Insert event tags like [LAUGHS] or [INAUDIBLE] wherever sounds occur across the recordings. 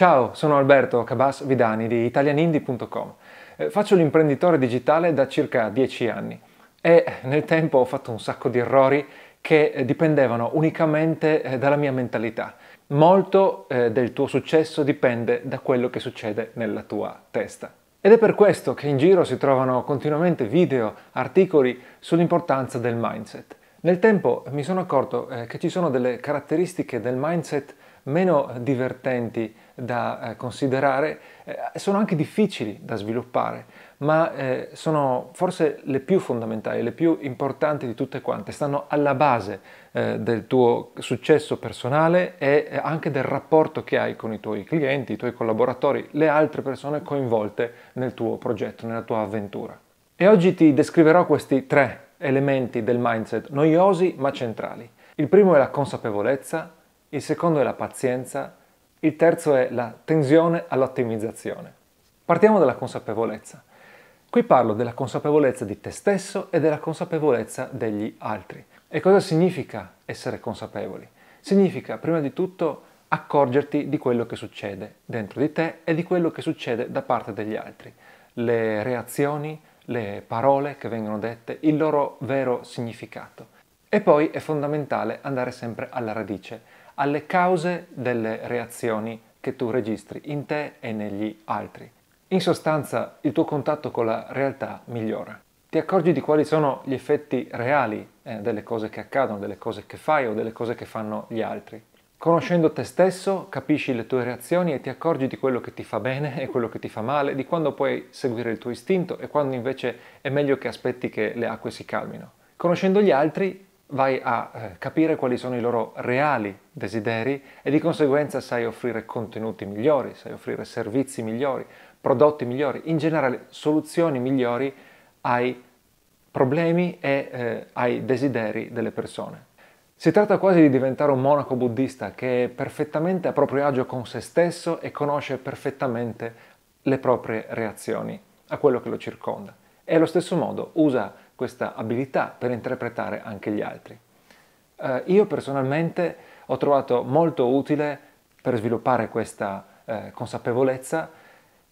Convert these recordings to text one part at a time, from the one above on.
Ciao, sono Alberto Cabas Vidani di italianindie.com. Eh, faccio l'imprenditore digitale da circa 10 anni e nel tempo ho fatto un sacco di errori che eh, dipendevano unicamente eh, dalla mia mentalità. Molto del tuo successo dipende da quello che succede nella tua testa. Ed è per questo che in giro si trovano continuamente video, articoli sull'importanza del mindset. Nel tempo mi sono accorto eh, che ci sono delle caratteristiche del mindset meno divertenti da eh, considerare, eh, sono anche difficili da sviluppare, ma eh, sono forse le più fondamentali, le più importanti di tutte quante, stanno alla base eh, del tuo successo personale e eh, anche del rapporto che hai con i tuoi clienti, i tuoi collaboratori, le altre persone coinvolte nel tuo progetto, nella tua avventura. E oggi ti descriverò questi tre elementi del mindset noiosi ma centrali. Il primo è la consapevolezza, il secondo è la pazienza, il terzo è la tensione all'ottimizzazione. Partiamo dalla consapevolezza. Qui parlo della consapevolezza di te stesso e della consapevolezza degli altri. E cosa significa essere consapevoli? Significa prima di tutto accorgerti di quello che succede dentro di te e di quello che succede da parte degli altri. Le reazioni, le parole che vengono dette, il loro vero significato. E poi è fondamentale andare sempre alla radice, alle cause delle reazioni che tu registri in te e negli altri. In sostanza il tuo contatto con la realtà migliora. Ti accorgi di quali sono gli effetti reali eh, delle cose che accadono, delle cose che fai o delle cose che fanno gli altri. Conoscendo te stesso, capisci le tue reazioni e ti accorgi di quello che ti fa bene e quello che ti fa male, di quando puoi seguire il tuo istinto e quando invece è meglio che aspetti che le acque si calmino. Conoscendo gli altri, vai a eh, capire quali sono i loro reali desideri e di conseguenza sai offrire contenuti migliori, sai offrire servizi migliori, prodotti migliori, in generale soluzioni migliori ai problemi e eh, ai desideri delle persone. Si tratta quasi di diventare un monaco buddista che è perfettamente a proprio agio con se stesso e conosce perfettamente le proprie reazioni a quello che lo circonda. E allo stesso modo usa questa abilità per interpretare anche gli altri. Eh, io personalmente ho trovato molto utile per sviluppare questa eh, consapevolezza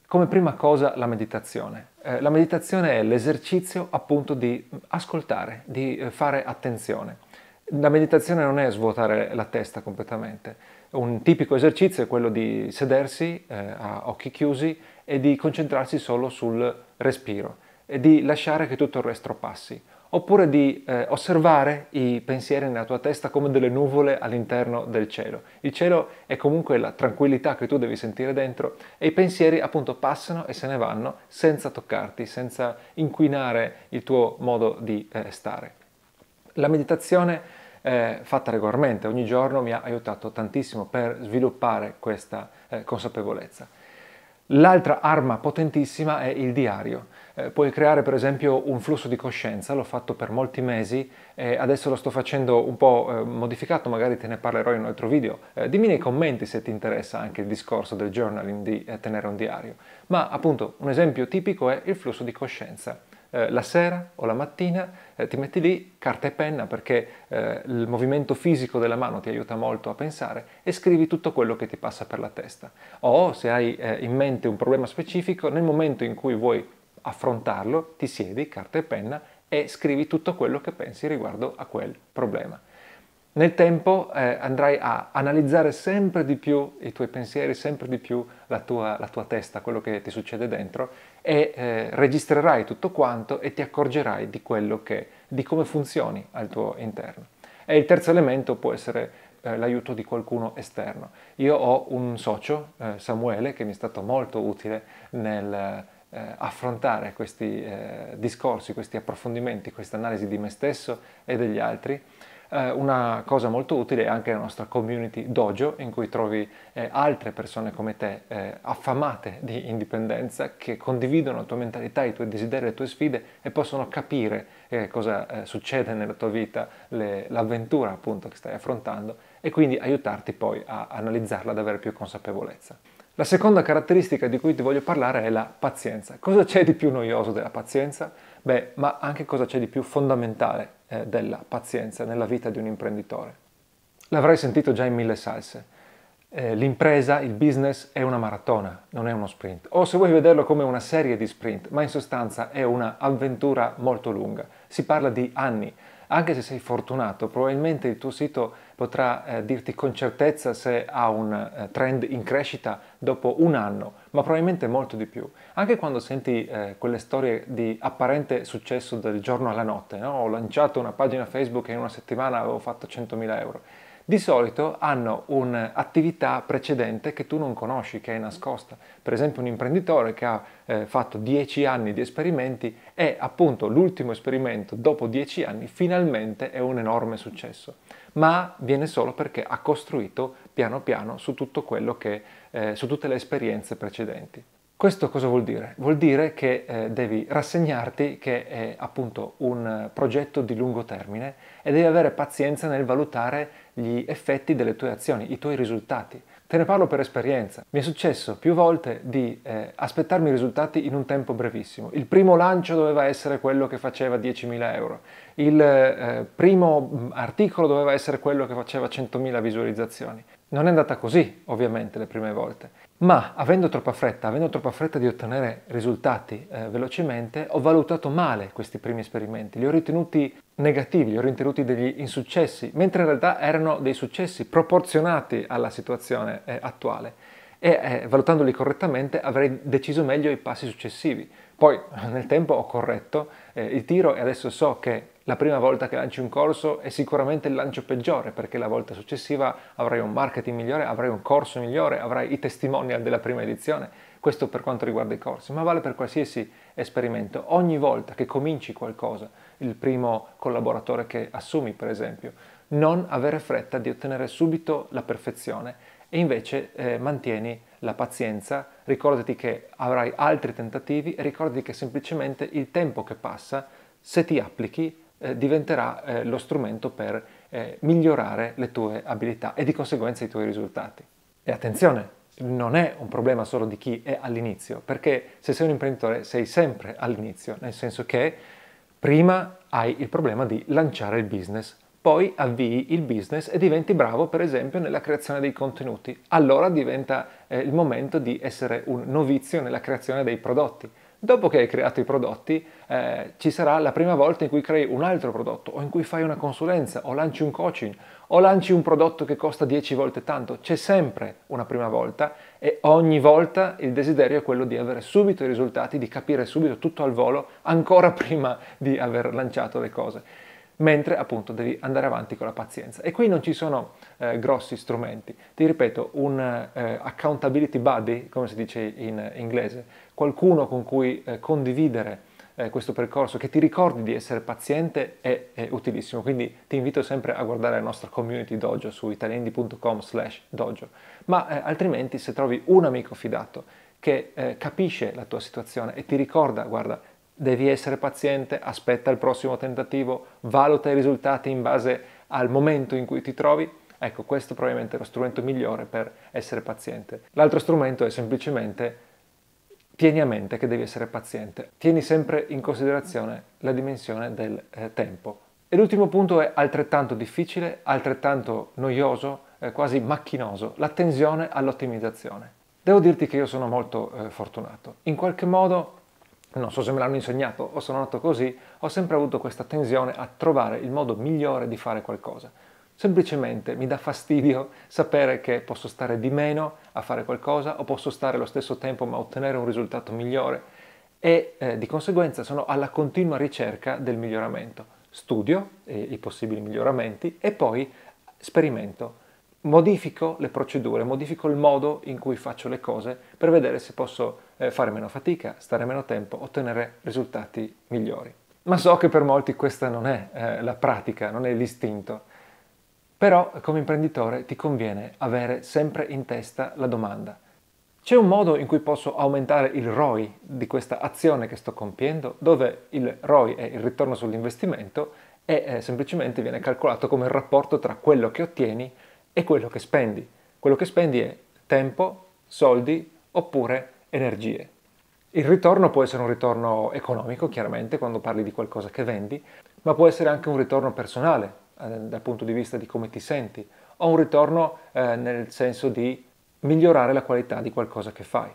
come prima cosa la meditazione. Eh, la meditazione è l'esercizio appunto di ascoltare, di eh, fare attenzione. La meditazione non è svuotare la testa completamente. Un tipico esercizio è quello di sedersi eh, a occhi chiusi e di concentrarsi solo sul respiro e di lasciare che tutto il resto passi, oppure di eh, osservare i pensieri nella tua testa come delle nuvole all'interno del cielo. Il cielo è comunque la tranquillità che tu devi sentire dentro e i pensieri appunto passano e se ne vanno senza toccarti, senza inquinare il tuo modo di eh, stare. La meditazione eh, fatta regolarmente ogni giorno mi ha aiutato tantissimo per sviluppare questa eh, consapevolezza. L'altra arma potentissima è il diario. Eh, puoi creare per esempio un flusso di coscienza, l'ho fatto per molti mesi e adesso lo sto facendo un po' eh, modificato, magari te ne parlerò in un altro video. Eh, dimmi nei commenti se ti interessa anche il discorso del journaling, di eh, tenere un diario. Ma appunto un esempio tipico è il flusso di coscienza eh, la sera o la mattina eh, ti metti lì carta e penna perché eh, il movimento fisico della mano ti aiuta molto a pensare e scrivi tutto quello che ti passa per la testa. O se hai eh, in mente un problema specifico, nel momento in cui vuoi affrontarlo, ti siedi, carta e penna e scrivi tutto quello che pensi riguardo a quel problema. Nel tempo eh, andrai a analizzare sempre di più i tuoi pensieri, sempre di più la tua, la tua testa, quello che ti succede dentro e eh, registrerai tutto quanto e ti accorgerai di, che, di come funzioni al tuo interno. E il terzo elemento può essere eh, l'aiuto di qualcuno esterno. Io ho un socio, eh, Samuele, che mi è stato molto utile nel eh, affrontare questi discorsi, questi approfondimenti, questa analisi di me stesso e degli altri eh, una cosa molto utile è anche la nostra community dojo in cui trovi eh, altre persone come te eh, affamate di indipendenza che condividono la tua mentalità, i tuoi desideri, le tue sfide e possono capire eh, cosa eh, succede nella tua vita, le, l'avventura appunto che stai affrontando e quindi aiutarti poi a analizzarla ad avere più consapevolezza. La seconda caratteristica di cui ti voglio parlare è la pazienza. Cosa c'è di più noioso della pazienza? Beh, ma anche cosa c'è di più fondamentale eh, della pazienza nella vita di un imprenditore. L'avrai sentito già in mille salse. eh, l'impresa, il business è una maratona, non è uno sprint. O se vuoi vederlo come una serie di sprint, ma in sostanza è un'avventura molto lunga. Si parla di anni. Anche se sei fortunato, probabilmente il tuo sito potrà eh, dirti con certezza se ha un eh, trend in crescita dopo un anno, ma probabilmente molto di più. Anche quando senti eh, quelle storie di apparente successo del giorno alla notte, no? ho lanciato una pagina Facebook e in una settimana avevo fatto 100.000 euro di solito hanno un'attività precedente che tu non conosci, che è nascosta. Per esempio un imprenditore che ha eh, fatto 10 anni di esperimenti e appunto l'ultimo esperimento dopo 10 anni finalmente è un enorme successo, ma viene solo perché ha costruito piano piano su tutto quello che, eh, su tutte le esperienze precedenti. Questo cosa vuol dire? Vuol dire che eh, devi rassegnarti che è appunto un progetto di lungo termine e devi avere pazienza nel valutare gli effetti delle tue azioni, i tuoi risultati. Te ne parlo per esperienza. Mi è successo più volte di eh, aspettarmi risultati in un tempo brevissimo. Il primo lancio doveva essere quello che faceva 10.000 euro. Il eh, primo mm, articolo doveva essere quello che faceva 100.000 visualizzazioni. Non è andata così, ovviamente, le prime volte. Ma avendo troppa fretta, avendo troppa fretta di ottenere risultati eh, velocemente, ho valutato male questi primi esperimenti, li ho ritenuti negativi, li ho ritenuti degli insuccessi, mentre in realtà erano dei successi proporzionati alla situazione eh, attuale e eh, valutandoli correttamente avrei deciso meglio i passi successivi. Poi [LAUGHS] nel tempo ho corretto eh, il tiro e adesso so che la prima volta che lanci un corso è sicuramente il lancio peggiore perché la volta successiva avrai un marketing migliore, avrai un corso migliore, avrai i testimonial della prima edizione. Questo per quanto riguarda i corsi, ma vale per qualsiasi esperimento. Ogni volta che cominci qualcosa, il primo collaboratore che assumi per esempio, non avere fretta di ottenere subito la perfezione e invece eh, mantieni la pazienza, ricordati che avrai altri tentativi e ricordati che semplicemente il tempo che passa, se ti applichi, eh, diventerà eh, lo strumento per eh, migliorare le tue abilità e di conseguenza i tuoi risultati. E attenzione, non è un problema solo di chi è all'inizio, perché se sei un imprenditore sei sempre all'inizio, nel senso che prima hai il problema di lanciare il business, poi avvii il business e diventi bravo per esempio nella creazione dei contenuti. Allora diventa eh, il momento di essere un novizio nella creazione dei prodotti. Dopo che hai creato i prodotti, eh, ci sarà la prima volta in cui crei un altro prodotto, o in cui fai una consulenza, o lanci un coaching, o lanci un prodotto che costa 10 volte tanto. C'è sempre una prima volta e ogni volta il desiderio è quello di avere subito i risultati, di capire subito tutto al volo, ancora [LAUGHS] prima di aver lanciato le cose mentre appunto devi andare avanti con la pazienza. E qui non ci sono eh, grossi strumenti. Ti ripeto, un eh, accountability buddy, come si dice in inglese, qualcuno con cui eh, condividere eh, questo percorso, che ti ricordi di essere paziente, è, è, utilissimo. Quindi ti invito sempre a guardare la nostra community dojo su italiandi.com slash dojo. Ma eh, altrimenti se trovi un amico fidato che eh, capisce la tua situazione e ti ricorda, guarda, devi essere paziente, aspetta il prossimo tentativo, valuta i risultati in base al momento in cui ti trovi. Ecco, questo probabilmente è lo strumento migliore per essere paziente. L'altro strumento è semplicemente tieni a mente che devi essere paziente. Tieni sempre in considerazione la dimensione del eh, tempo. E l'ultimo punto è altrettanto difficile, altrettanto noioso, eh, quasi macchinoso, l'attenzione all'ottimizzazione. Devo dirti che io sono molto eh, fortunato. In qualche modo non so se me l'hanno insegnato o sono nato così, ho sempre avuto questa tensione a trovare il modo migliore di fare qualcosa. Semplicemente mi dà fastidio sapere che posso stare di meno a fare qualcosa o posso stare lo stesso tempo ma ottenere un risultato migliore e eh, di conseguenza sono alla continua ricerca del miglioramento. Studio eh, i possibili miglioramenti e poi sperimento modifico le procedure, modifico il modo in cui faccio le cose per vedere se posso eh, fare meno fatica, stare meno tempo, ottenere risultati migliori. Ma so che per molti questa non è eh, la pratica, non è l'istinto. Però come imprenditore ti conviene avere sempre in testa la domanda. C'è un modo in cui posso aumentare il ROI di questa azione che sto compiendo, dove il ROI è il ritorno sull'investimento e eh, semplicemente viene calcolato come il rapporto tra quello che ottieni e quello che spendi. Quello che spendi è tempo, soldi oppure energie. Il ritorno può essere un ritorno economico, chiaramente, quando parli di qualcosa che vendi, ma può essere anche un ritorno personale, eh, dal punto di vista di come ti senti, o un ritorno eh, nel senso di migliorare la qualità di qualcosa che fai.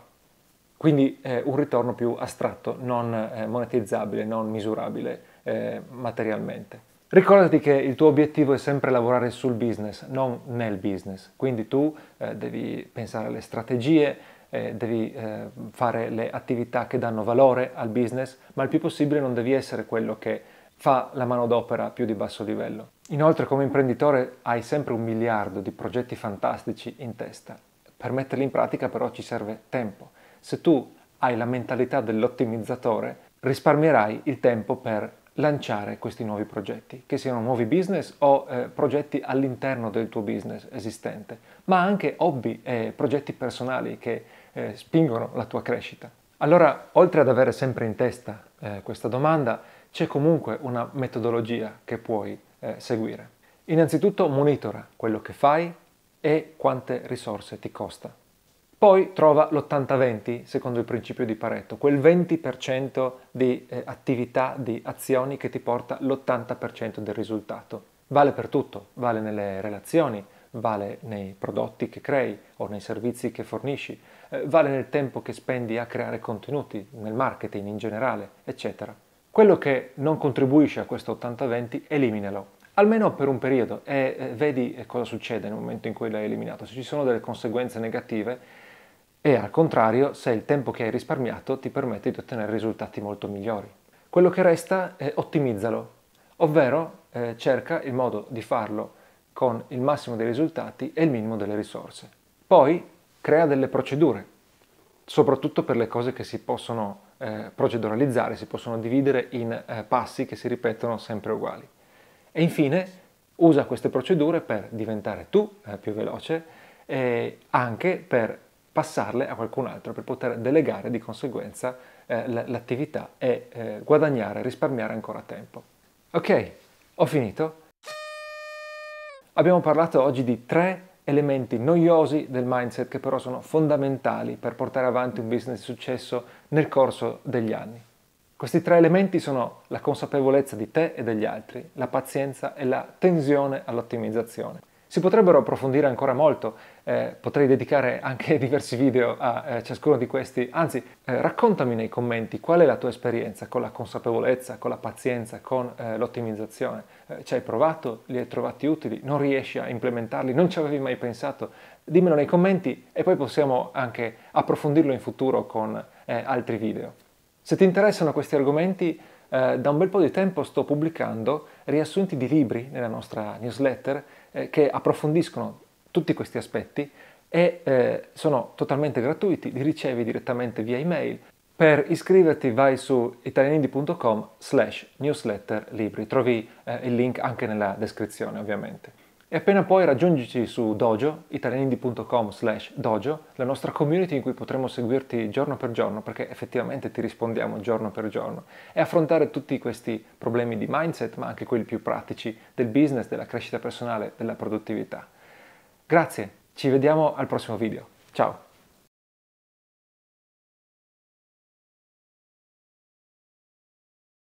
Quindi eh, un ritorno più astratto, non eh, monetizzabile, non misurabile eh, materialmente. Ricordati che il tuo obiettivo è sempre lavorare sul business, non nel business. Quindi tu eh, devi pensare alle strategie, eh, devi eh, fare le attività che danno valore al business, ma il più possibile non devi essere quello che fa la manodopera più di basso livello. Inoltre come imprenditore hai sempre un miliardo di progetti fantastici in testa. Per metterli in pratica però ci serve tempo. Se tu hai la mentalità dell'ottimizzatore, risparmierai il tempo per lanciare questi nuovi progetti, che siano nuovi business o eh, progetti all'interno del tuo business esistente, ma anche hobby e progetti personali che eh, spingono la tua crescita. Allora, oltre ad avere sempre in testa eh, questa domanda, c'è comunque una metodologia che puoi eh, seguire. Innanzitutto monitora quello che fai e quante risorse ti costa. Poi trova l'80-20 secondo il principio di Pareto, quel 20% di eh, attività, di azioni che ti porta l'80% del risultato. Vale per tutto, vale nelle relazioni, vale nei prodotti che crei o nei servizi che fornisci, eh, vale nel tempo che spendi a creare contenuti, nel marketing in generale, eccetera. Quello che non contribuisce a questo 80-20, eliminalo, almeno per un periodo e eh, vedi eh, cosa succede nel momento in cui l'hai eliminato. Se ci sono delle conseguenze negative, e al contrario se il tempo che hai risparmiato ti permette di ottenere risultati molto migliori. Quello che resta è ottimizzalo, ovvero eh, cerca il modo di farlo con il massimo dei risultati e il minimo delle risorse. Poi crea delle procedure, soprattutto per le cose che si possono eh, proceduralizzare, si possono dividere in eh, passi che si ripetono sempre uguali. E infine usa queste procedure per diventare tu eh, più veloce e anche per passarle a qualcun altro per poter delegare di conseguenza eh, l'attività e eh, guadagnare, risparmiare ancora tempo. Ok, ho finito. Abbiamo parlato oggi di tre elementi noiosi del mindset che però sono fondamentali per portare avanti un business di successo nel corso degli anni. Questi tre elementi sono la consapevolezza di te e degli altri, la pazienza e la tensione all'ottimizzazione. Si potrebbero approfondire ancora molto, eh, potrei dedicare anche [LAUGHS] diversi video a eh, ciascuno di questi, anzi eh, raccontami nei commenti qual è la tua esperienza con la consapevolezza, con la pazienza, con eh, l'ottimizzazione. Eh, ci hai provato, li hai trovati utili, non riesci a implementarli, non ci avevi mai pensato? Dimmelo nei commenti e poi possiamo anche approfondirlo in futuro con eh, altri video. Se ti interessano questi argomenti, da un bel po' di tempo sto pubblicando riassunti di libri nella nostra newsletter eh, che approfondiscono tutti questi aspetti e eh, sono totalmente gratuiti, li ricevi direttamente via email. Per iscriverti vai su italianindi.com slash newsletter libri, trovi eh, il link anche nella descrizione ovviamente. E appena poi raggiungici su Dojo, italianindi.com slash dojo, la nostra community in cui potremo seguirti giorno per giorno, perché effettivamente ti rispondiamo giorno per giorno, e affrontare tutti questi problemi di mindset, ma anche quelli più pratici del business, della crescita personale, della produttività. Grazie, ci vediamo al prossimo video. Ciao!